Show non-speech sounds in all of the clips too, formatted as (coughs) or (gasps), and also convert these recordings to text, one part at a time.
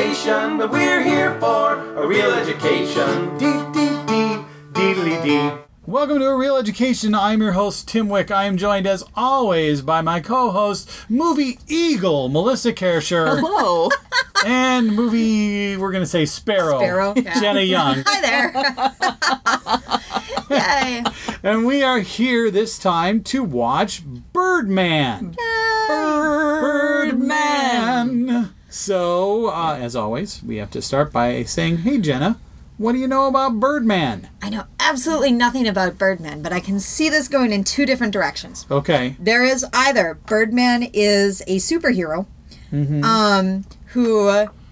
station, but we're here for a real education. Dee dee dee, deedly dee. Welcome to A Reel Education. I'm your host, Tim Wick. I am joined, as always, by my co host, movie eagle, Melissa Kersher, Hello. (laughs) and movie, we're going to say Sparrow, Sparrow, yeah. Jenna Young. (laughs) Hi there. (laughs) Yay. and we are here this time to watch Birdman. Birdman. So, uh, as always, we have to start by saying, hey, Jenna, what do you know about Birdman? I know absolutely nothing about Birdman, but I can see this going in two different directions. Okay. There is either Birdman is a superhero um, who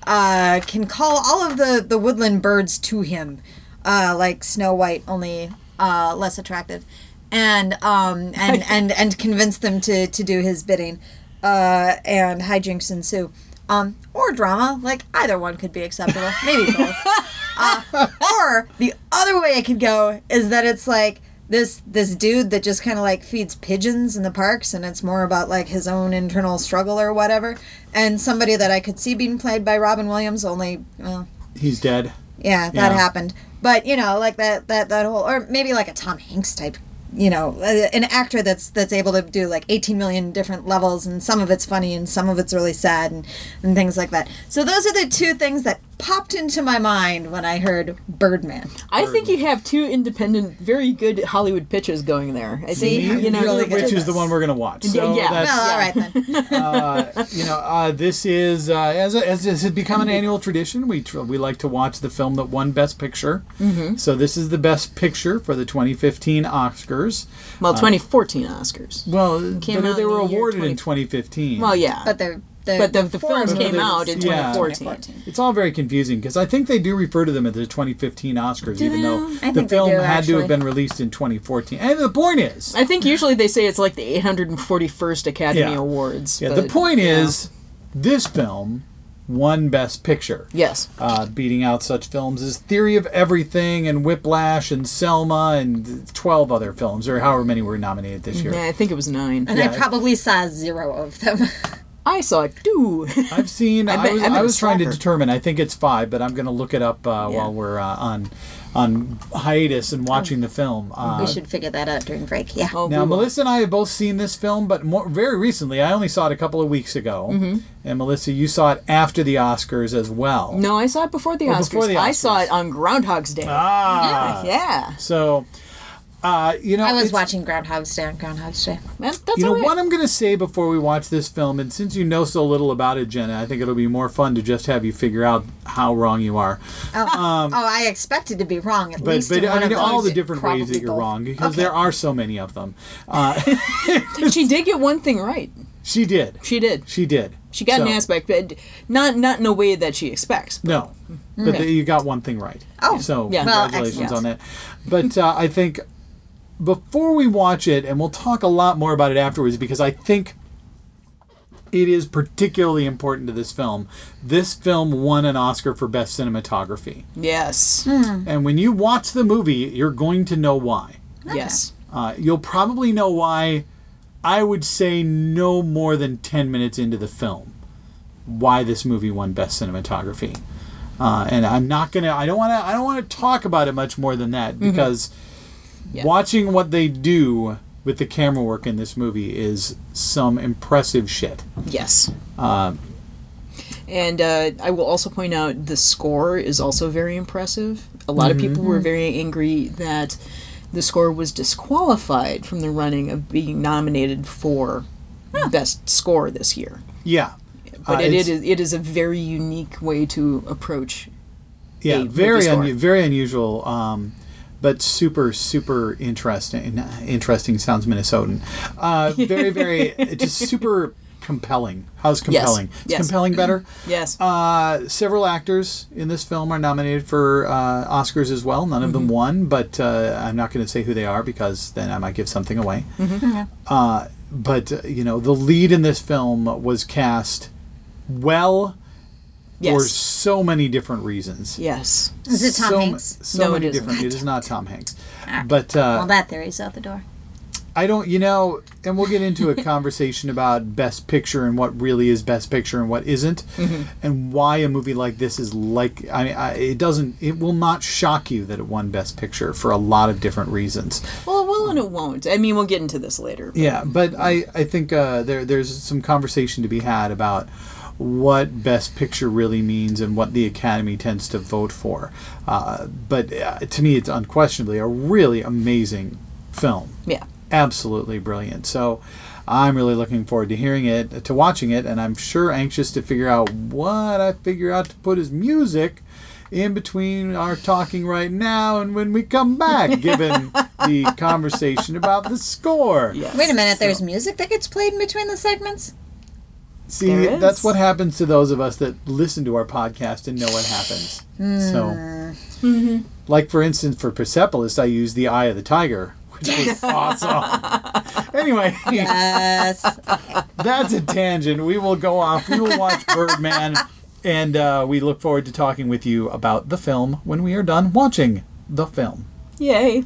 uh, can call all of the, the woodland birds to him, uh, like Snow White, only uh, less attractive, and um, and, (laughs) and and convince them to, to do his bidding, uh, and hijinks ensue. Um, or drama, like either one could be acceptable, maybe both. (laughs) Uh, or the other way it could go is that it's like this this dude that just kind of like feeds pigeons in the parks and it's more about like his own internal struggle or whatever and somebody that i could see being played by robin williams only well He's dead. yeah that Yeah. happened but you know like that that that whole or maybe like a tom hanks type you know an actor that's that's able to do like 18 million different levels and some of it's funny and some of it's really sad and and things like that. So those are the two things that popped into my mind when i heard birdman I think you have two independent, very good Hollywood pitches going there. I See? think you know Really. Which is the one we're going to watch. So Yeah, yeah. that's- well all right then (laughs) uh, you know, uh, this is uh, as as this has become an annual tradition. We tr- we like to watch the film that won Best Picture. Mm-hmm. So this is the Best Picture for the 2015 Oscars. well, 2014 Oscars. Well, Came but out they were the awarded 20 in 2015. Well, yeah, but the the, but the, the films came out in yeah. 2014. It's all very confusing because I think they do refer to them as the 2015 Oscars, even they though? I the film do, had to have been released in 2014. And the point is, I think usually they say it's like the 841st Academy Yeah. Awards. yeah, but, the point you know. is, this film won Best Picture. yes, uh, beating out such films as Theory of Everything and Whiplash and Selma and 12 other films, or however many were nominated this year. yeah, I think it was nine. and Yeah. i probably saw zero of them (laughs) I saw it too. (laughs) I've seen. I, bet- was, I bet I it was was trying to determine. I think it's five, but I'm going to look it up uh, Yeah. while we're uh, on on hiatus and watching the film. Uh, we should figure that out during break yeah Oh, Now, we will. Melissa and I have both seen this film, but more, very recently. I only saw it a couple of weeks ago. Mm-hmm. And Melissa, you saw it after the Oscars as well. No, I saw it before the Oh, Oscars. before the I saw it on Groundhog's Day. Ah. yeah, So, uh, you know, i was it's- watching groundhog's day on groundhog's day that's You know all right. what I'm going to say before we watch this film, and since you know so little about it, Jenna, I think it'll be more fun to just have you figure out how wrong you are. oh, (laughs) oh i expected to be wrong at Um, But, least but in one I mean, of all the different ways that you're both. wrong, because Okay. there are so many of them. Uh, (laughs) she did get one thing right. she did. She did. She did. She got an aspect, but not not in a way that she expects. But No, but the, you got one thing right. Oh. so Yeah. Congratulations excellent. on that. But uh, I think before we watch it, and we'll talk a lot more about it afterwards, because I think it is particularly important to this film. This film won an Oscar for best cinematography, yes, and when you watch the movie, you're going to know why. yes, Uh, you'll probably know why. I would say no more than ten minutes into the film, why this movie won best cinematography. Uh, and I'm not gonna. I don't want to. I don't want to talk about it much more than that because Yeah. watching what they do with the camera work in this movie is some impressive shit. yes. Um, And uh, I will also point out the score is also very impressive. A lot of people were very angry that the score was disqualified from the running of being nominated for best score this year. yeah, But Uh, it, it is it is a very unique way to approach. yeah, very unu- very unusual. Um, but super super interesting. Interesting sounds Minnesotan. Uh, very very (laughs) just super compelling. How's compelling? Is yes. compelling better. (clears throat) Yes. Uh, several actors in this film are nominated for uh, Oscars as well. None of them won, but uh, I'm not going to say who they are because then I might give something away. Uh, but uh, you know, the lead in this film was cast well for so many different reasons. Yes. Is it Tom so, Hanks? So No, many it isn't. different. It is not Tom Hanks. But uh, Well, that theory's out the door. I don't, you know, and we'll get into a (laughs) conversation about best picture and what really is best picture and what isn't, and why a movie like this is like. I mean, I, it doesn't. It will not shock you that it won best picture for a lot of different reasons. Well, it will and it won't. I mean, we'll get into this later. Yeah, but I, I think uh, there there's some conversation to be had about what Best Picture really means and what the Academy tends to vote for. Uh, but uh, to me, it's unquestionably a really amazing film. Yeah. Absolutely brilliant. So I'm really looking forward to hearing it, to watching it, and I'm sure anxious to figure out what I figure out to put as music in between our talking right now and when we come back, (laughs) given the conversation about the score. Yes. Wait a minute, there's music that gets played in between the segments? See, There is. that's what happens to those of us that listen to our podcast and know what happens. So, Mm-hmm. like for instance, for Persepolis, I used the Eye of the Tiger, which was (laughs) awesome. anyway, Yes. (laughs) that's a tangent. We will go off. We will watch (laughs) Birdman, and uh, we look forward to talking with you about the film when we are done watching the film. Yay.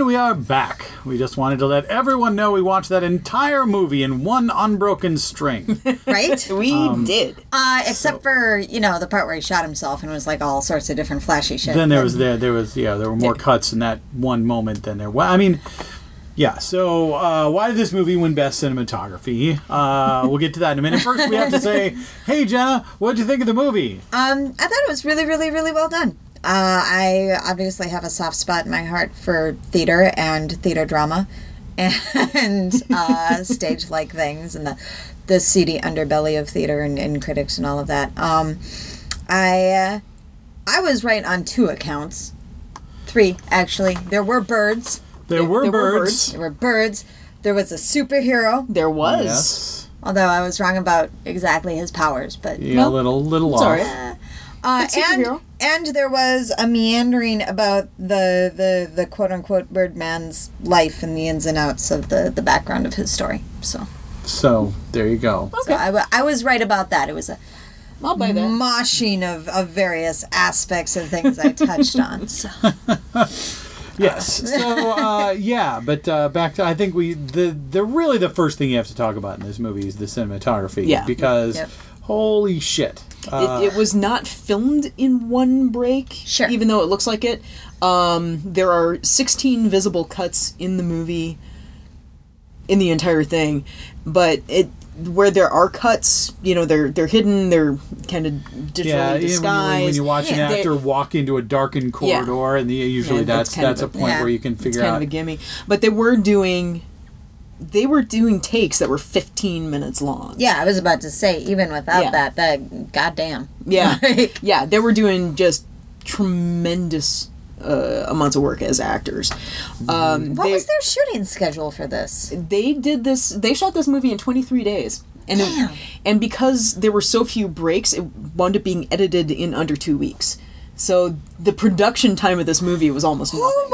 And we are back. We just wanted to let everyone know we watched that entire movie in one unbroken string. (laughs) right? We Um, did. Uh, except for, you know, the part where he shot himself and was like all sorts of different flashy shit. then there was there there was yeah there were more cuts in that one moment than there well I mean yeah so uh, why did this movie win best cinematography uh, we'll get to that in a minute first we have to say (laughs) hey Jenna what did you think of the movie Um, I thought it was really, really, really well done. Uh, I obviously have a soft spot in my heart for theater and theater drama, (laughs) and uh, stage-like things, and the the seedy underbelly of theater and, and critics and all of that. Um, I uh, I was right on two accounts, three actually. There were birds. there were there were birds, There were birds. There was a superhero, There was. yes although I was wrong about exactly his powers, but yeah a little little It's off alright. Uh, and superhero. And there was a meandering about the the the quote unquote Birdman's life and the ins and outs of the the background of his story. So, so there you go so I, was right about that. It was a I'll buy that. moshing of, of various aspects of things I touched on. (laughs) So. yes so uh, yeah but uh, back to I think we the the really the first thing you have to talk about in this movie is the cinematography Yeah. because Yep. holy shit uh, it, it was not filmed in one break, Sure. even though it looks like it. Um, there are 16 visible cuts in the movie, in the entire thing, but it where there are cuts, you know, they're they're hidden, they're kind of digitally Yeah, even when you, when you watch Yeah. an actor walk into a darkened Yeah. corridor, and the, usually Yeah, that's that's that's a a- point Yeah. where you can it's figure kind out. of a gimme, but they were doing. They were doing takes that were 15 minutes long. Yeah, I was about to say, even without Yeah. that, that goddamn. Yeah, (laughs) Like, yeah, they were doing just tremendous uh, amounts of work as actors. Um, what they, was their shooting schedule for this? they did this. They shot this movie in 23 days, and it, and because there were so few breaks, it wound up being edited in under two weeks. So the production time of this movie was almost nothing. Oh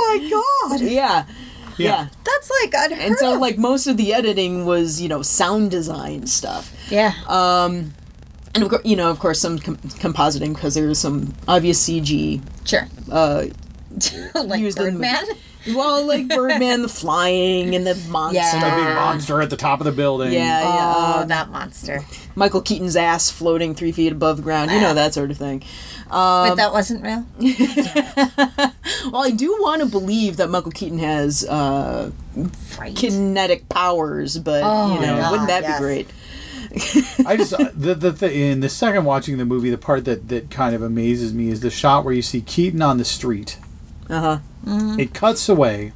my god! Yeah, yeah. That's like unheard And so, of. like most of the editing was, you know, sound design stuff. yeah. Um and of course, you know, of course, some com- compositing because there's some obvious CG sure. uh, (laughs) like used in Birdman. Well, like Birdman, the flying, and the monster. Yeah. the big monster at the top of the building. Yeah, yeah. Oh, that monster. Michael Keaton's ass floating three feet above the ground. You know that sort of thing. But that wasn't real? (laughs) Well, I do want to believe that Michael Keaton has uh, Right. kinetic powers, but Oh, you know, God, wouldn't that yes. be great? I just uh, the the th- in the second watching the movie, the part that that kind of amazes me is the shot where you see Keaton on the street. Uh huh. It cuts away.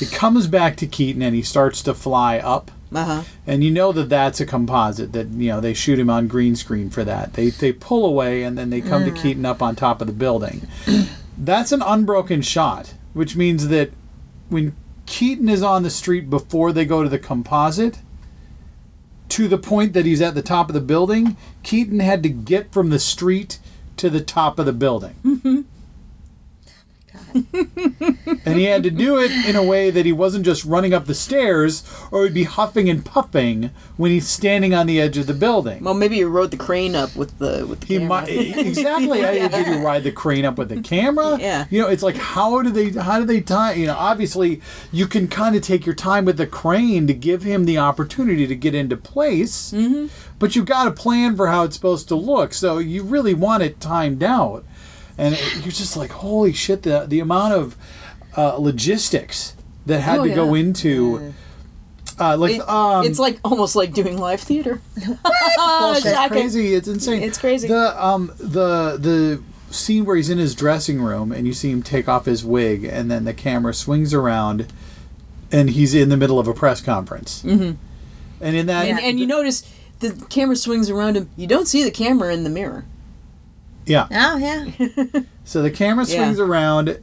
It comes back to Keaton, and he starts to fly up. Uh huh. And you know that that's a composite. That you know they shoot him on green screen for that. They they pull away, and then they come to Keaton up on top of the building. (clears throat) that's an unbroken shot, which means that when Keaton is on the street before they go to the composite, to the point that he's at the top of the building, Keaton had to get from the street to the top of the building. And he had to do it in a way that he wasn't just running up the stairs or he'd be huffing and puffing when he's standing on the edge of the building. Well, maybe you rode the crane up with the with the He camera. might exactly. (laughs) I Did you ride the crane up with the camera? Yeah. You know, it's like how do they how do they time? You know, obviously you can kind of take your time with the crane to give him the opportunity to get into place. Mm-hmm. But you've got to plan for how it's supposed to look. So you really want it timed out, and it, you're just like, holy shit! The the amount of uh, logistics that had Oh, to go yeah. into. Uh, like It- um, it's like almost like doing live theater. (laughs) Bullshit. Shocking. It's crazy. It's insane. It's crazy. The um the the scene where he's in his dressing room and you see him take off his wig and then the camera swings around and he's in the middle of a press conference. Mm-hmm. And in that, And, and you notice the camera swings around him. You don't see the camera in the mirror. Yeah. Oh yeah. (laughs) So the camera Yeah. swings around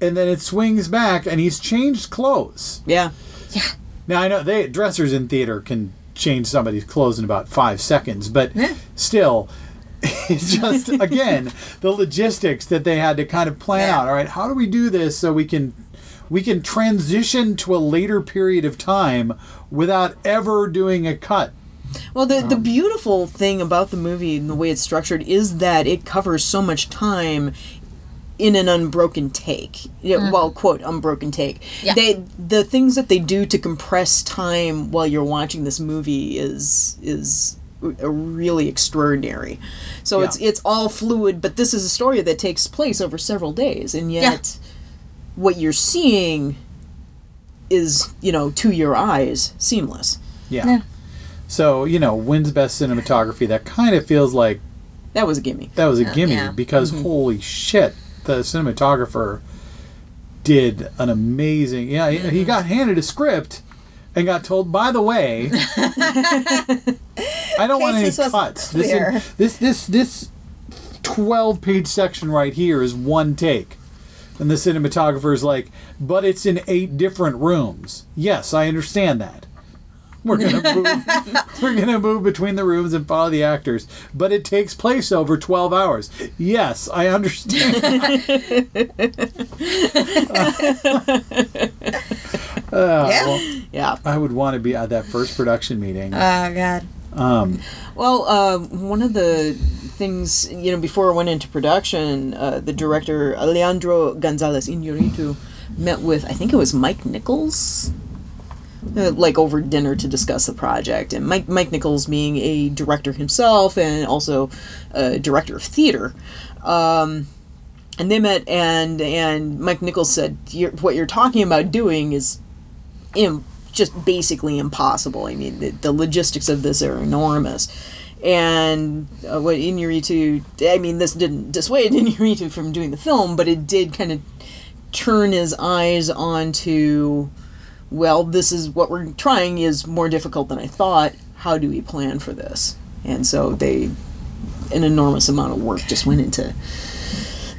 and then it swings back and he's changed clothes. Yeah. Yeah. Now I know they dressers in theater can change somebody's clothes in about five seconds, but still, (laughs) it's just (laughs) again the logistics that they had to kind of plan Yeah. out. All right, how do we do this so we can we can transition to a later period of time without ever doing a cut? Well, the Um, the beautiful thing about the movie and the way it's structured is that it covers so much time in an unbroken take. Yeah, Well, quote unbroken take. Yeah. They the things that they do to compress time while you're watching this movie is is r- really extraordinary. So it's Yeah. it's all fluid, but this is a story that takes place over several days, and yet what you're seeing is you know to your eyes seamless. Yeah. Yeah. So you know, wins best cinematography. That kind of feels like That was a gimme. that was a gimme yeah. because mm-hmm. holy shit, the cinematographer did an amazing. Yeah, he, he mm-hmm. got handed a script and got told, by the way, I don't want any this cuts. This, clear. this this this twelve page section right here is one take. And the cinematographer is like, but it's in eight different rooms. Yes, I understand that. We're gonna move. (laughs) we're gonna move between the rooms and follow the actors, but it takes place over twelve hours. Yes, I understand. (laughs) Uh, Yeah. well, Yeah. I would want to be at that first production meeting. Oh god. Um, Well, uh, one of the things, you know, before it went into production, uh, the director Alejandro Gonzalez Iñárritu met with, I think it was Mike Nichols, uh, like over dinner to discuss the project. And Mike Mike Nichols being a director himself and also a director of theater. Um, and they met, and and Mike Nichols said, you're, "What you're talking about doing is Im- just basically impossible. I mean, the, the logistics of this are enormous. And uh, what Iñárritu, I mean, this didn't dissuade (laughs) Iñárritu from doing the film, but it did kind of turn his eyes onto, well, this is what we're trying is more difficult than I thought. How do we plan for this? And so they, an enormous amount of work just went into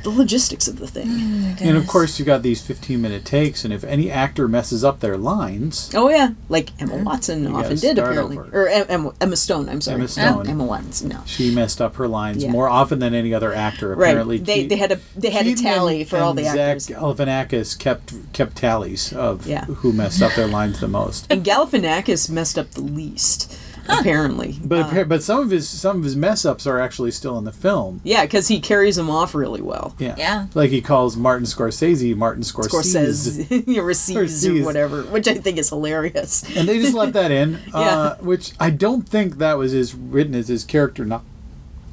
the logistics of the thing. Oh and of course, you got these fifteen-minute takes, and if any actor messes up their lines, Oh yeah, like Emma Watson often did apparently, over. or Em- Emma, Emma Stone. I'm sorry, Emma Stone. Emma Watson. No, she messed up her lines Yeah. more often than any other actor. right? Apparently, They, Ke- they had a they had a tally for all and the Zach actors. Galifianakis kept kept tallies of Yeah. who messed up their lines the most. And Galifianakis messed up the least, apparently. (laughs) But Uh, but some of his some of his mess ups are actually still in the film. yeah, because he carries them off really well. Yeah, Yeah. Like he calls Martin Scorsese Martin Scorsese, Scorsese, (laughs) (laughs) or Sees or Scorsese. whatever, which I think is hilarious. and they just let that in. Yeah. uh, which I don't think that was his written as his character not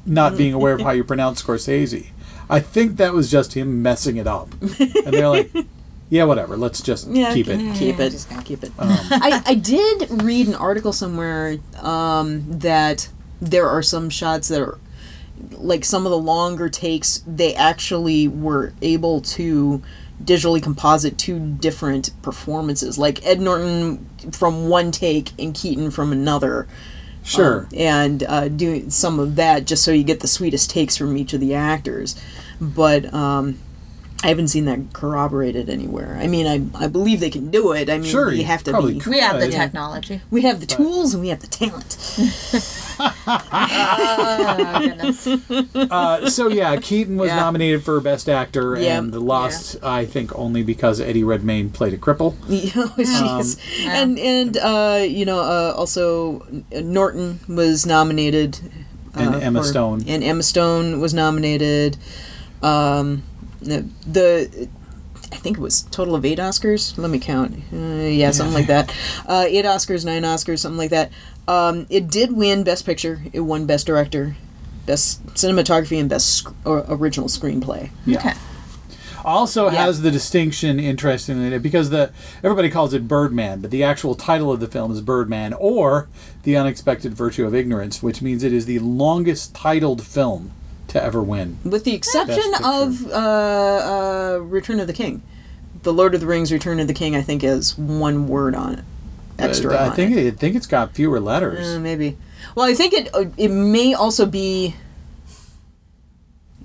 not being aware of how you pronounce Scorsese. I think that was just him messing it up, and they're like, "Yeah, whatever. Let's just Yeah, keep it." keep it, just gotta- keep it. Um, (laughs) I, I did read an article somewhere um, that there are some shots that are like some of the longer takes they actually were able to digitally composite two different performances like ed norton from one take and keaton from another Sure. um, and uh, doing some of that just so you get the sweetest takes from each of the actors but um, I haven't seen that corroborated anywhere. I mean, I, I believe they can do it. I mean, Sure, you you have to probably be. could. We have the technology. We have the tools and we have the talent. oh, goodness. (laughs) Uh, so yeah, Keaton was Yeah. nominated for Best Actor Yeah. and lost, I think, only because Eddie Redmayne played a cripple. (laughs) Oh, jeez. and and uh, you know uh, also Norton was nominated. And uh, Emma for- Stone. And Emma Stone was nominated. Um, the, the I think it was total of eight Oscars. Let me count. Uh, yeah, something like that. Uh, eight Oscars, nine Oscars, something like that. Um, it did win Best Picture. It won Best Director, Best Cinematography, and Best sc- or Original Screenplay. Yeah. Okay. Also Yeah. has the distinction, interestingly, because the everybody calls it Birdman, but the actual title of the film is Birdman or The Unexpected Virtue of Ignorance, which means it is the longest titled film to ever win. with the exception of uh, uh, Return of the King. The Lord of the Rings: Return of the King, I think, is one word on it, extra. Uh, I think it. I think it's got fewer letters. Uh, maybe. Well, I think it uh, it may also be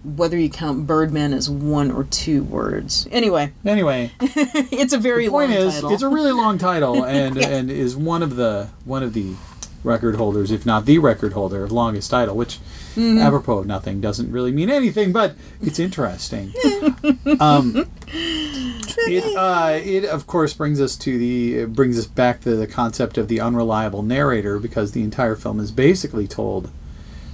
whether you count Birdman as one or two words. Anyway, anyway, (laughs) it's a very the point long is, title. it's a really long title, (laughs) and and is one of the one of the record holders, if not the record holder of longest title, which Mm-hmm. apropos of nothing doesn't really mean anything, but it's interesting. (laughs) um, it uh, it of course brings us to the it brings us back to the concept of the unreliable narrator because the entire film is basically told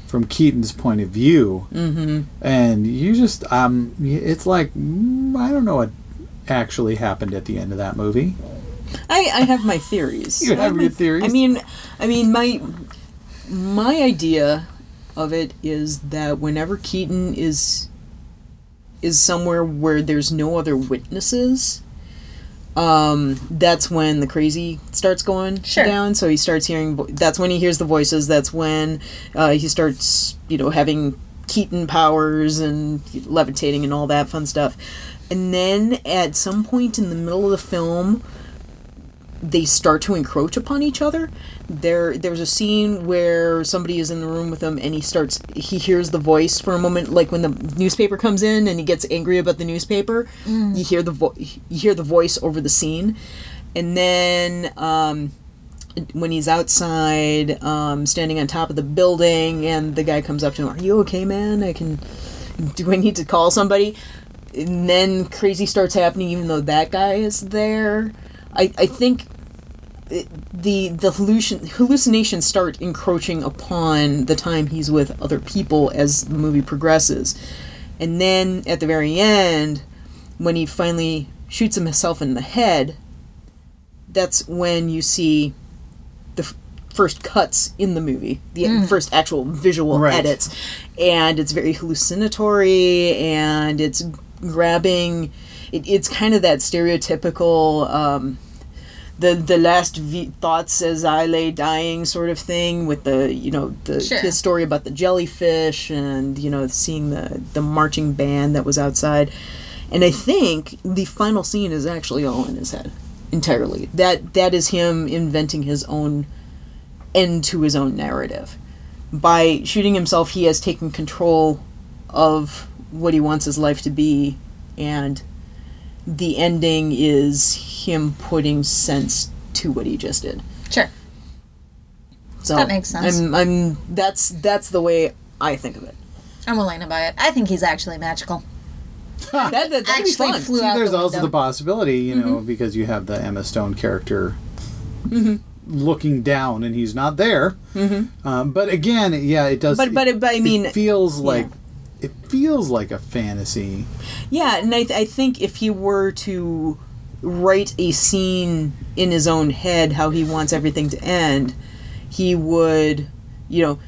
from Keaton's point of view, mm-hmm. and you just um, it's like mm, I don't know what actually happened at the end of that movie. I, I have my theories. (laughs) You have your theories. I mean, I mean, my my idea of it is that whenever Keaton is is somewhere where there's no other witnesses, um, that's when the crazy starts going Sure. down. So he starts hearing. vo- That's when he hears the voices. That's when uh, he starts, you know, having Keaton powers and levitating and all that fun stuff. And then at some point in the middle of the film, they start to encroach upon each other. There, there's a scene where somebody is in the room with him, and he starts. He hears the voice for a moment, like when the newspaper comes in, and he gets angry about the newspaper. You hear the vo- you hear the voice over the scene, and then um, when he's outside, um, standing on top of the building, and the guy comes up to him, "Are you okay, man? I can. Do I need to call somebody?" And then crazy starts happening, even though that guy is there. I, I think the the hallucin- hallucinations start encroaching upon the time he's with other people as the movie progresses, and then at the very end, when he finally shoots himself in the head, that's when you see the f- first cuts in the movie, the mm. first actual visual Right. edits, and it's very hallucinatory and it's grabbing. It, it's kind of that stereotypical. Um, the, the last v- thoughts as I lay dying sort of thing with the you know the Sure. his story about the jellyfish and you know seeing the the marching band that was outside and I think the final scene is actually all in his head entirely. That that is him inventing his own end to his own narrative. By shooting himself, he has taken control of what he wants his life to be, and the ending is him putting sense to what he just did. Sure. So That makes sense. I'm, I'm that's that's the way I think of it. I'm willing to buy it. I think he's actually magical. That, that, that'd be Actually fun. flew See, out there's the also window. the possibility, you know, Mm-hmm. because you have the Emma Stone character looking down and he's not there. Mm-hmm. Um, but again, yeah, it does. But- but but I mean, it feels like yeah. Feels like a fantasy. Yeah, and I, th- I think if he were to write a scene in his own head how he wants everything to end, he would, you know,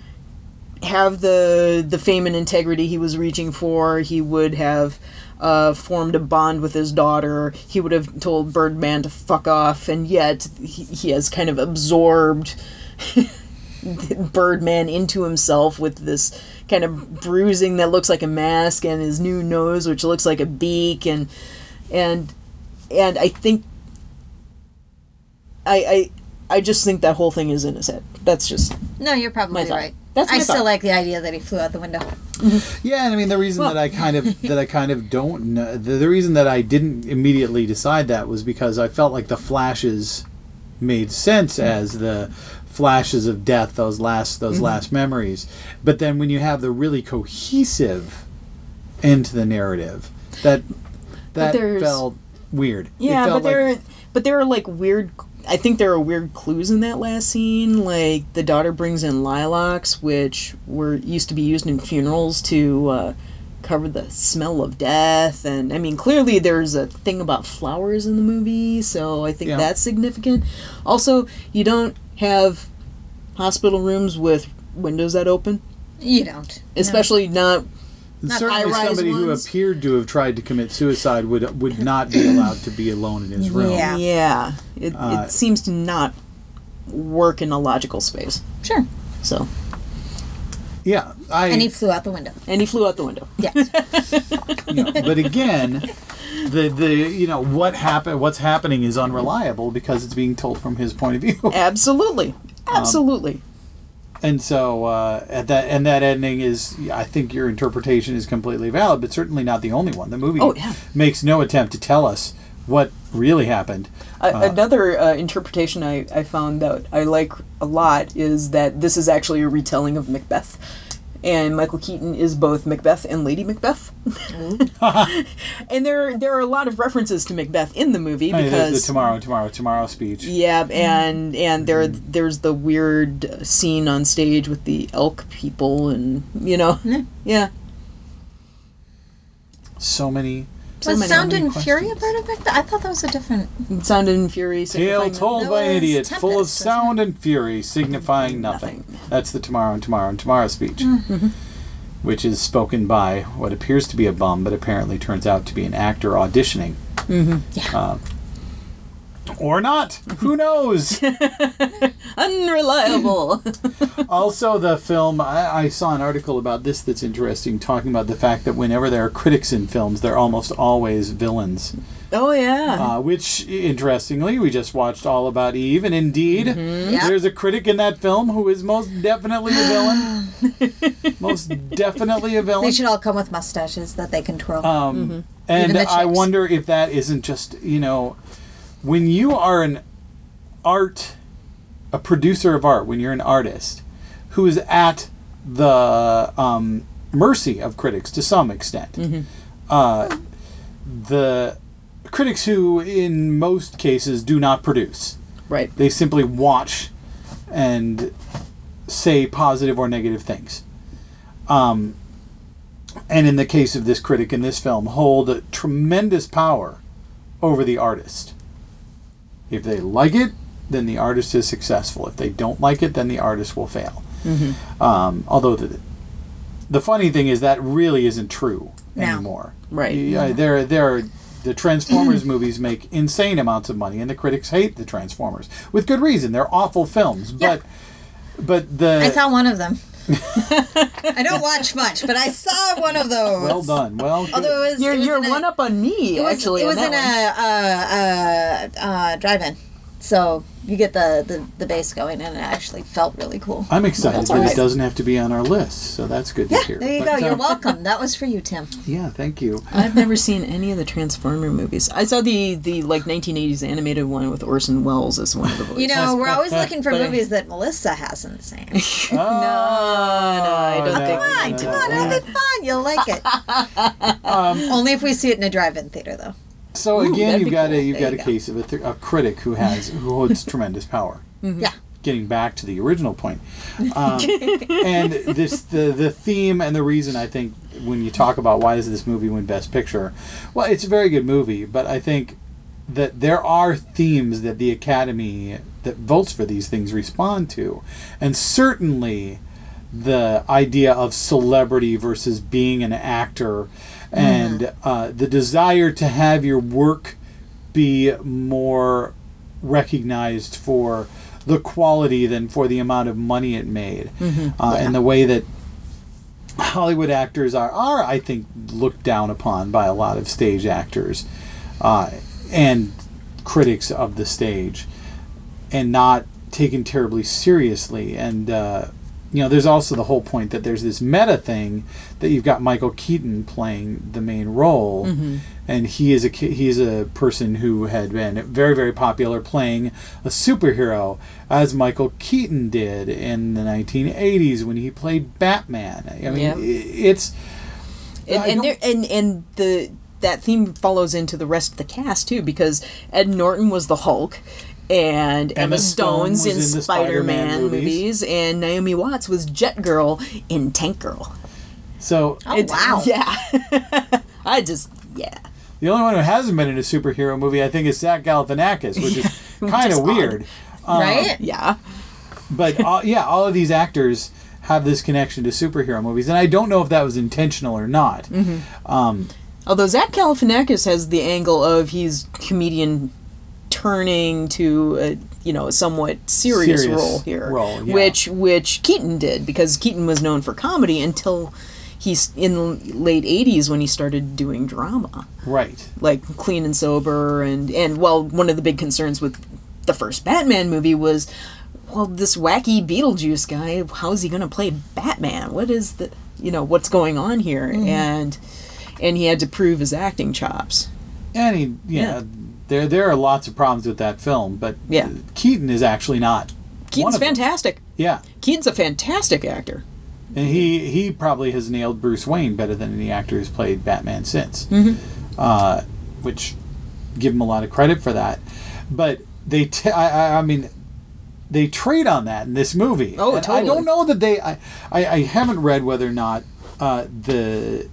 have the the fame and integrity he was reaching for. He would have uh, formed a bond with his daughter. He would have told Birdman to fuck off, and yet he, he has kind of absorbed (laughs) (laughs) Birdman into himself with this kind of bruising that looks like a mask and his new nose which looks like a beak and and and I think I I I just think that whole thing is in his head. That's just No, you're probably My right. That's I my still like the idea that he flew out the window. (laughs) Yeah, and I mean the reason Well- that I kind of (laughs) that I kind of don't know, the, the reason that I didn't immediately decide that was because I felt like the flashes made sense mm. as the flashes of death, those last those Mm-hmm. last memories. But then when you have the really cohesive end to the narrative, that that felt weird. It Yeah, but there, but there are like weird. I think there are weird clues in that last scene. Like the daughter brings in lilacs, which were used to be used in funerals to uh, cover the smell of death. And I mean, clearly there's a thing about flowers in the movie, so I think Yeah. that's significant. Also, you don't have hospital rooms with windows that open, You don't. especially not certainly high-rise somebody who appeared to have tried to commit suicide would would not be allowed to be alone in his room. Yeah. Yeah, it, Uh, it seems to not work in a logical space. Sure. So, Yeah, I. And he flew out the window. and he flew out the window. Yeah. (laughs) you know, but again, the the you know what happened, what's happening is unreliable because it's being told from his point of view. (laughs) Absolutely, Um, absolutely. And so uh, at that and that ending is, I think your interpretation is completely valid, but certainly not the only one. The movie Oh, yeah. makes no attempt to tell us what really happened. A Another uh, interpretation I, I found that I like a lot is that this is actually a retelling of Macbeth. And Michael Keaton is both Macbeth and Lady Macbeth. (laughs) and there there are a lot of references to Macbeth in the movie oh, I mean, because the tomorrow, tomorrow, tomorrow speech. Yeah, and and there mm-hmm. there's the weird scene on stage with the elk people, and you know, (laughs) yeah. So many So was many- Sound many and Fury a questions. part of Macbeth? I thought that was a different. Sound and Fury. tale signifying told by an was idiot, full of sound and fury, signifying nothing. Nothing. That's the tomorrow and tomorrow and tomorrow speech. Mm-hmm. Which is spoken by what appears to be a bum, but apparently turns out to be an actor auditioning. Mm-hmm. Uh, or not. Who knows? (laughs) Unreliable. (laughs) also, the film, I, I saw an article about this that's interesting, talking about the fact that whenever there are critics in films, they're almost always villains. oh yeah. Uh, which, interestingly, we just watched All About Eve, and indeed, Yep. there's a critic in that film who is most definitely a villain. (gasps) most definitely a villain. They should all come with mustaches that they can twirl. Um, And Even the I wonder if that isn't just, you know, when you are an art, a producer of art, when you're an artist who is at the um, mercy of critics to some extent, uh, the critics who, in most cases, do not produce, right. they simply watch and say positive or negative things. Um, and in the case of this critic in this film, hold tremendous power over the artist. If they like it, then the artist is successful. If they don't like it, then the artist will fail. Um, although the, the funny thing is that really isn't true No. anymore. Right. Yeah, there, there. The Transformers (clears throat) movies make insane amounts of money, and the critics hate the Transformers with good reason. They're awful films, but but the I saw one of them. (laughs) I don't watch much, but I saw one of those. well done, well. good. Although it was, You're it was you're in a- one up on me It was, actually. it was that in one. a uh, uh, uh, drive-in, so you get the, the the bass going, and it actually felt really cool. I'm excited That's that all it doesn't have to be on our list, so that's good to Yeah, hear. there you But, go. You're uh, welcome. That was for you, Tim. (laughs) Yeah, thank you. I've never seen any of the Transformer movies. I saw the the like 1980s animated one with Orson Welles as one of the (laughs) voices. You know, we're always looking for (laughs) But I- movies that Melissa hasn't seen. no, no, I don't think- Come on, come on, it'll be fun. You'll like it. Only if we see it in a drive-in theater, though. So Ooh, again, you've got cool. a you've There got a go. case of a, th- a critic who has who holds (laughs) tremendous power. Yeah. Getting back to the original point, um, (laughs) and this the the theme and the reason I think when you talk about why does this movie win Best Picture, well, it's a very good movie, but I think that there are themes that the Academy that votes for these things respond to, and certainly the idea of celebrity versus being an actor and uh, the desire to have your work be more recognized for the quality than for the amount of money it made. Uh, and the way that Hollywood actors are, are I think looked down upon by a lot of stage actors uh, and critics of the stage and not taken terribly seriously. And, uh, you know, there's also the whole point that there's this meta thing that you've got Michael Keaton playing the main role. Mm-hmm. and he is a ki- he is a person who had been very very popular playing a superhero as Michael Keaton did in the 1980s when he played Batman. I mean, Yep. i- it's and and, there, and and the that theme follows into the rest of the cast too because Ed Norton was the Hulk and Emma, Emma Stone Stone's was in, in the Spider-Man, Spider-Man movies. movies. and Naomi Watts was Jet Girl in Tank Girl. so Oh, It's- wow. (laughs) Yeah. I just yeah. the only one who hasn't been in a superhero movie I think is Zach Galifianakis, which is (laughs) kind is of odd. weird. Um, right? Yeah. but all, yeah, all of these actors have this connection to superhero movies, and I don't know if that was intentional or not. Um, Although Zach Galifianakis has the angle of he's comedian turning to a you know a somewhat serious, Serious role here, role, yeah. which which Keaton did because Keaton was known for comedy until he's in the late '80s when he started doing drama, right. like Clean and Sober, and and well, one of the big concerns with the first Batman movie was. Well, this wacky Beetlejuice guy, how's he going to play Batman? What is the, you know, what's going on here? Mm-hmm. And and he had to prove his acting chops. And he, yeah, Yeah. There there are lots of problems with that film, but Yeah. Keaton is actually not. Keaton's of them. fantastic. Yeah, Keaton's a fantastic actor. and he he probably has nailed Bruce Wayne better than any actor who's played Batman since, Mm-hmm. uh, which give him a lot of credit for that. But they, t- I, I, I mean, they trade on that in this movie. Oh, And I don't know that they. I, I, I haven't read whether or not uh, the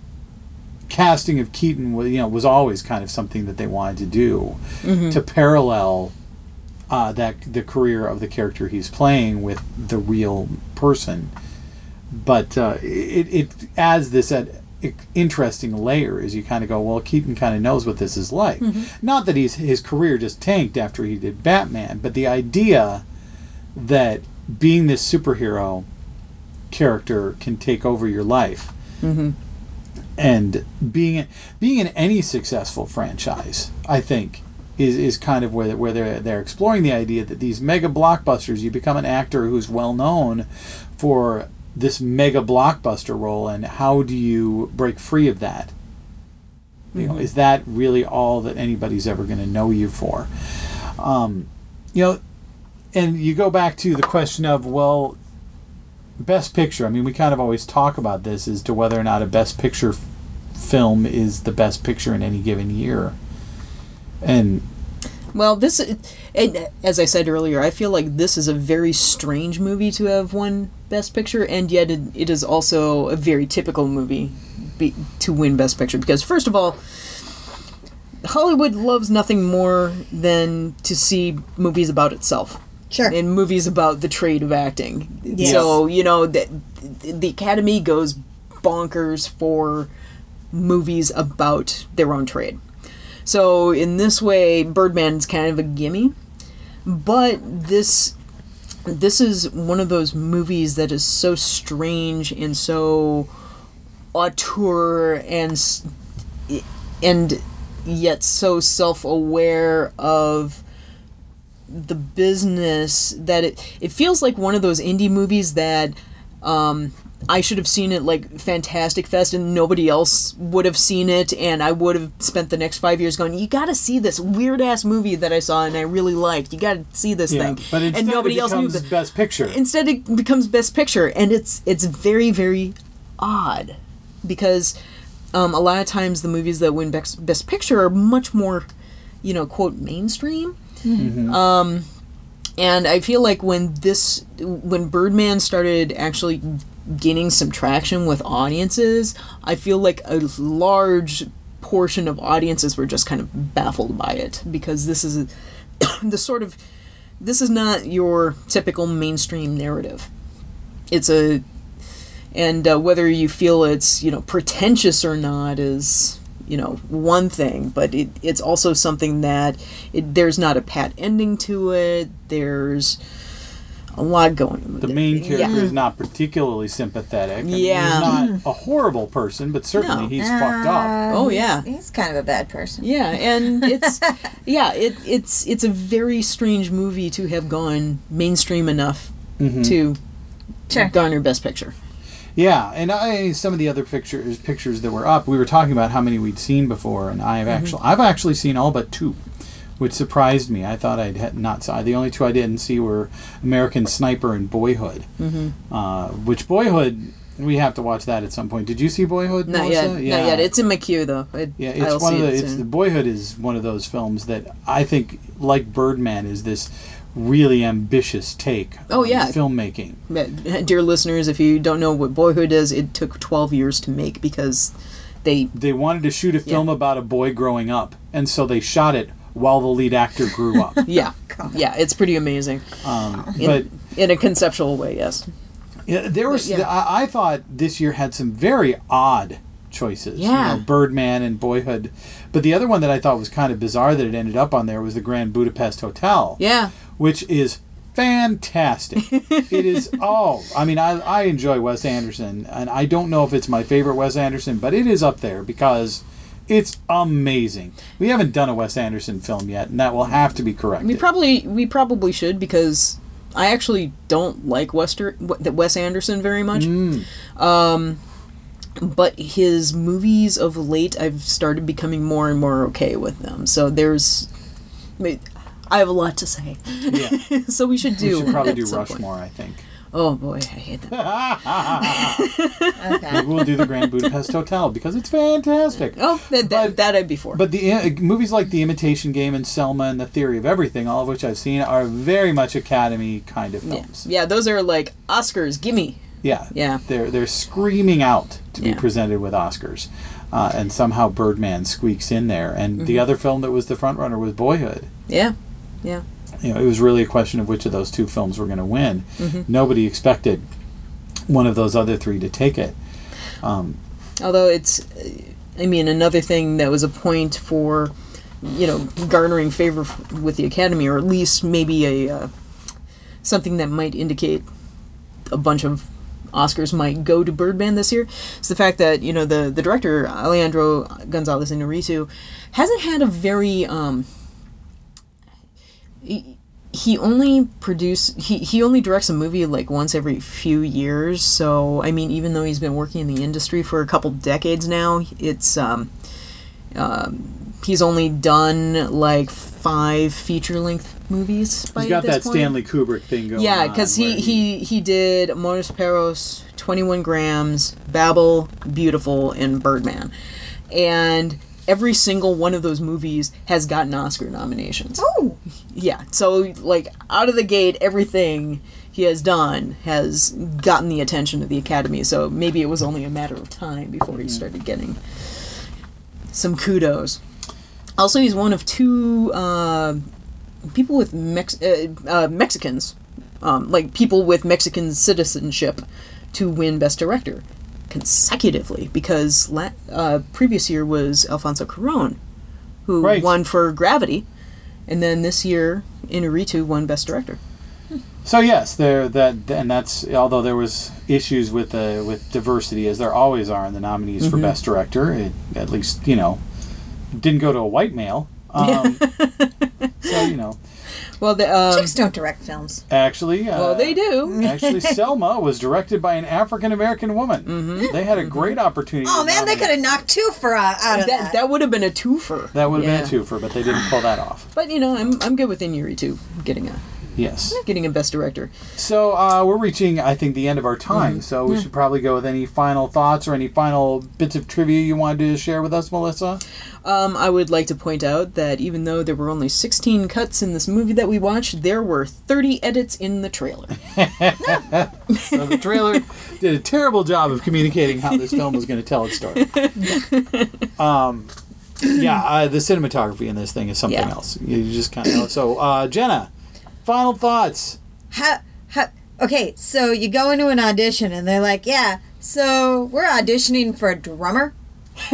casting of Keaton was you know was always kind of something that they wanted to do Mm-hmm. to parallel uh, that the career of the character he's playing with the real person. But uh, it, it adds this interesting layer as you kind of go, well, Keaton kind of knows what this is like. Not that he's his career just tanked after he did Batman, but the idea that being this superhero character can take over your life and being being in any successful franchise, I think, is, is kind of where they- where they're they're exploring the idea that these mega blockbusters, you become an actor who's well known for this mega blockbuster role, and how do you break free of that? You know, is that really all that anybody's ever going to know you for? Um, you know, and you go back to the question of well, best picture. I mean, we kind of always talk about this as to whether or not a best picture f- film is the best picture in any given year. And Well, this, and as I said earlier, I feel like this is a very strange movie to have won Best Picture, and yet it, it is also a very typical movie be, to win Best Picture. Because, first of all, Hollywood loves nothing more than to see movies about itself. Sure. and movies about the trade of acting. Yes. So you know that the Academy goes bonkers for movies about their own trade. So in this way, Birdman's kind of a gimme, but this this is one of those movies that is so strange and so auteur and and yet so self-aware of the business that it it feels like one of those indie movies that um I should have seen it like Fantastic Fest and nobody else would have seen it and I would have spent the next 5 years going you got to see this weird ass movie that I saw and I really liked. You got to see this yeah, thing. but instead and nobody it else knew that. Best picture. instead it becomes best picture and it's it's very very odd because um, a lot of times the movies that win best, best picture are much more you know quote mainstream um, and i feel like when this when birdman started actually gaining some traction with audiences i feel like a large portion of audiences were just kind of baffled by it because this is (coughs) the sort of this is not your typical mainstream narrative. It's a, and uh, whether you feel it's you know pretentious or not is you know one thing, but it, it's also something that it, there's not a pat ending to it. There's a lot going. On the main character Yeah. is not particularly sympathetic. I mean, Yeah. he's not (laughs) a horrible person, but certainly No. he's fucked up. Uh, Oh, he's- yeah. he's kind of a bad person. Yeah, and (laughs) it's yeah, it, it's it's a very strange movie to have gone mainstream enough Mm-hmm. to Sure. garner Best Picture. Yeah, and I some of the other pictures pictures that were up, we were talking about how many we'd seen before, and I've Mm-hmm. actually I've actually seen all but two, which surprised me. I thought I'd had not saw the only two I didn't see were American Sniper and Boyhood, mm-hmm. uh, which Boyhood we have to watch that at some point. Did you see Boyhood? Not Melissa? yet. Not yet. It's in my queue though. I, Yeah, I'll it's one of the. it It's the Boyhood is one of those films that I think, like Birdman, is this really ambitious take. Oh, on yeah. filmmaking. Dear listeners, if you don't know what Boyhood is, it took 12 years to make because they They wanted to shoot a film about a boy growing up, and so they shot it while the lead actor grew up. (laughs) yeah (laughs) yeah it's pretty amazing Um, in, but in a conceptual way yes yeah, there was. yeah. I, I thought this year had some very odd choices. Yeah. You know, Birdman and Boyhood, but the other one that I thought was kind of bizarre that it ended up on there was the Grand Budapest Hotel. yeah which is fantastic. (laughs) it is oh, I mean I I enjoy Wes Anderson and I don't know if it's my favorite Wes Anderson, but it is up there because it's amazing. We haven't done a Wes Anderson film yet, and that will have to be corrected. we probably we probably should because i actually don't like Wester, wes anderson very much Mm. um but his movies of late i've started becoming more and more okay with them so there's I have a lot to say, yeah. (laughs) so we should do. We (laughs) do. should probably do some point. Rushmore, I think. Oh boy, I hate that. Okay. Maybe (laughs) we'll do the Grand Budapest Hotel because it's fantastic. Oh, that, that, But- that I'd be for. But the uh, movies like The Imitation Game and Selma and The Theory of Everything, all of which I've seen, are very much Academy kind of films. yeah, those are like Oscars. Gimme. Yeah, Yeah. They're they're screaming out to be presented with Oscars, uh, and somehow Birdman squeaks in there. And Mm-hmm. the other film that was the front runner was Boyhood. Yeah, yeah. You know, it was really a question of which of those two films were going to win. Mm-hmm. Nobody expected one of those other three to take it. Um, Although it's, I mean, another thing that was a point for, you know, garnering favor f- with the Academy, or at least maybe a uh, something that might indicate a bunch of Oscars might go to Birdman this year. Is the fact that you know the the director Alejandro Gonzalez Inarritu hasn't had a very um. He, he only produce he, he only directs a movie like once every few years. So i mean even though he's been working in the industry for a couple decades now it's um, um he's only done like five feature length movies by he's got this that point. Stanley Kubrick thing going yeah because where he, he he did Amores Perros 21 grams babel Biutiful and birdman. And every single one of those movies has gotten oscar nominations. Oh, yeah so like out of the gate everything he has done has gotten the attention of the academy so maybe it was only a matter of time before he started getting some kudos also he's one of two uh, people with Mex- uh, uh, mexicans um, like people with mexican citizenship to win best director consecutively because la- uh, previous year was alfonso cuaron who Right. won for gravity and then this year, Inarritu won Best Director. So yes, there that and that's although there was issues with uh, with diversity as there always are in the nominees Mm-hmm. for best director. It, at least you know didn't go to a white male. Um, (laughs) so you know Well, the, um, chicks don't direct films. actually, uh, well, they do. Actually, (laughs) Selma was directed by an African American woman. Mm-hmm. They had a great opportunity. Oh man, they could have knocked two for uh, out of That that. that would have been a twofer. That would have Yeah. been a twofer, but they didn't pull that off. But you know, I'm I'm good with Inarritu getting a Yes. getting a Best Director. So uh, we're reaching, I think, the end of our time. Mm-hmm. So we should probably go with any final thoughts or any final bits of trivia you wanted to share with us, Melissa. Um, I would like to point out that even though there were only 16 cuts in this movie that we watched, there were 30 edits in the trailer. (laughs) So the trailer did a terrible job of communicating how this film was going to tell its story. (laughs) um, yeah, uh, the cinematography in this thing is something Yeah. else. You just kind of. So, uh, Jenna, final thoughts. Ha, ha, okay, so you go into an audition and they're like, yeah, so we're auditioning for a drummer. (laughs)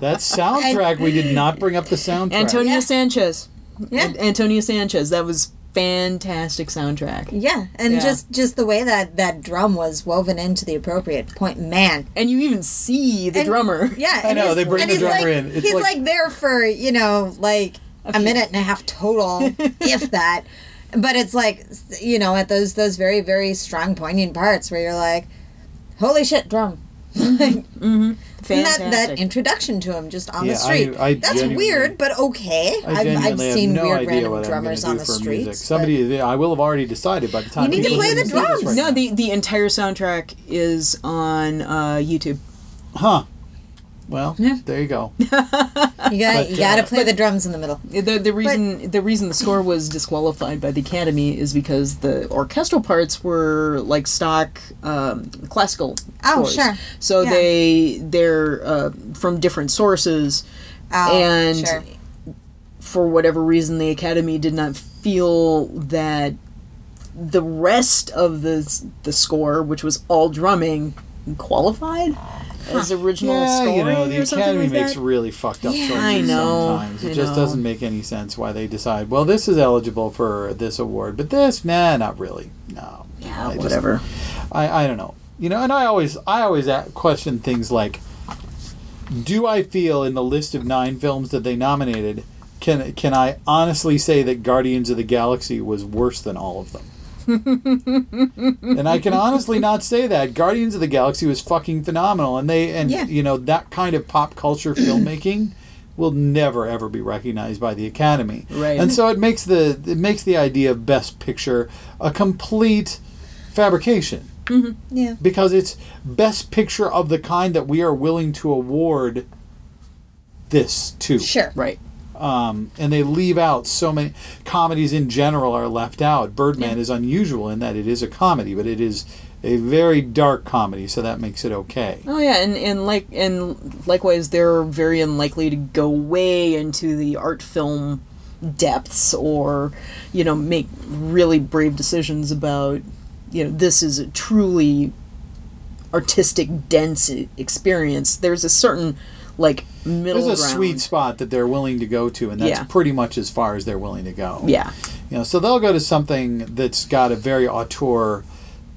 That soundtrack, we did not bring up the soundtrack. Antonio Yeah. Sanchez. Yeah. An- Antonio Sanchez. That was fantastic soundtrack. Yeah, and Yeah. just just the way that that drum was woven into the appropriate point, man. And you even see the And- drummer. Yeah, I and know, he's- they bring the drummer like, in. It's he's like- like, there for you know like a, few- minute and a half total, (laughs) if that. but it's like you know at those those very very strong poignant parts where you're like, holy shit, drum. (laughs) like, and that, Fantastic. that introduction to him just on Yeah, the street. I- I That's weird, but okay. I I've, I've have seen no weird idea random I'm drummers on the for streets. music. Somebody, I will have already decided by the time. You need to play the drums. right no, now. the the entire soundtrack is on uh, YouTube. huh? Well, Yeah. there you go. (laughs) You got But, you got to uh, play the drums in the middle. The the reason the reason the score was disqualified by the Academy is because the orchestral parts were like stock um, classical Oh, scores. sure. So Yeah. they they're uh, from different sources, Oh, and sure. for whatever reason, the Academy did not feel that the rest of the the score, which was all drumming, qualified as original Yeah, story you know, the or something Academy like makes that. really fucked up Yeah. choices I know, sometimes. It I just know. doesn't make any sense why they decide, well, this is eligible for this award, but this, nah, not really. No. Yeah, I just- whatever. I, I don't know. You know, and I always I always question things like, do I feel in the list of nine films that they nominated, can can I honestly say that Guardians of the Galaxy was worse than all of them? And I can honestly not say that Guardians of the Galaxy was fucking phenomenal, and they and Yeah. you know that kind of pop culture (clears throat) filmmaking will never ever be recognized by the Academy. Right. And so it makes the it makes the idea of best picture a complete fabrication mm-hmm. Yeah. because it's best picture of the kind that we are willing to award this to. Sure. Right. Um, and they leave out so many comedies in general are left out. Birdman is unusual in that it is a comedy, but it is a very dark comedy, so that makes it okay. Oh yeah, and, and like and likewise, they're very unlikely to go way into the art film depths or you know make really brave decisions about you know this is a truly artistic dense experience. There's a certain like middle There's a ground. sweet spot that they're willing to go to, and that's Yeah. pretty much as far as they're willing to go. Yeah. You know, so they'll go to something that's got a very auteur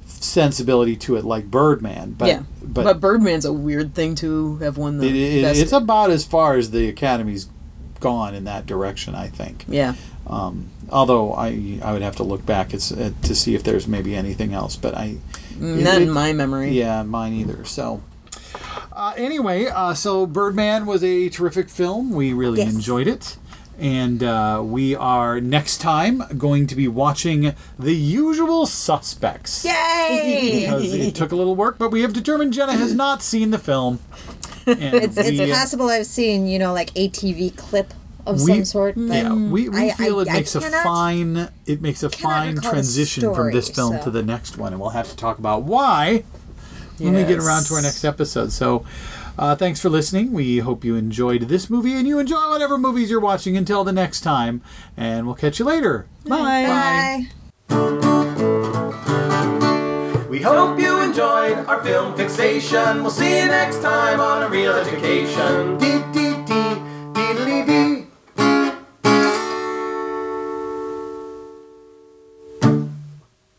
sensibility to it, like Birdman. But yeah. but, But, Birdman's a weird thing to have won the it, it, it's about as far as the Academy's gone in that direction, I think. yeah. Um, although I I would have to look back at, uh, to see if there's maybe anything else, but I Not it- in my memory. yeah, mine either. So. Uh, anyway, uh, so Birdman was a terrific film. We really Yes. enjoyed it. And uh, we are next time going to be watching The Usual Suspects. Yay! (laughs) Because it took a little work, but we have determined Jenna has (laughs) not seen the film. And It's, it's we, uh, possible I've seen, you know, like ATV clip of We- some sort. But Yeah, we, we I- feel I- it I makes a fine it makes a fine transition from this film so- to the next one, and we'll have to talk about why when we get around to our next episode. So, uh, thanks for listening. We hope you enjoyed this movie and you enjoy whatever movies you're watching. Until the next time, and we'll catch you later. Bye. Bye. We hope you enjoyed our film fixation. We'll see you next time on A Reel Education. Dee, dee,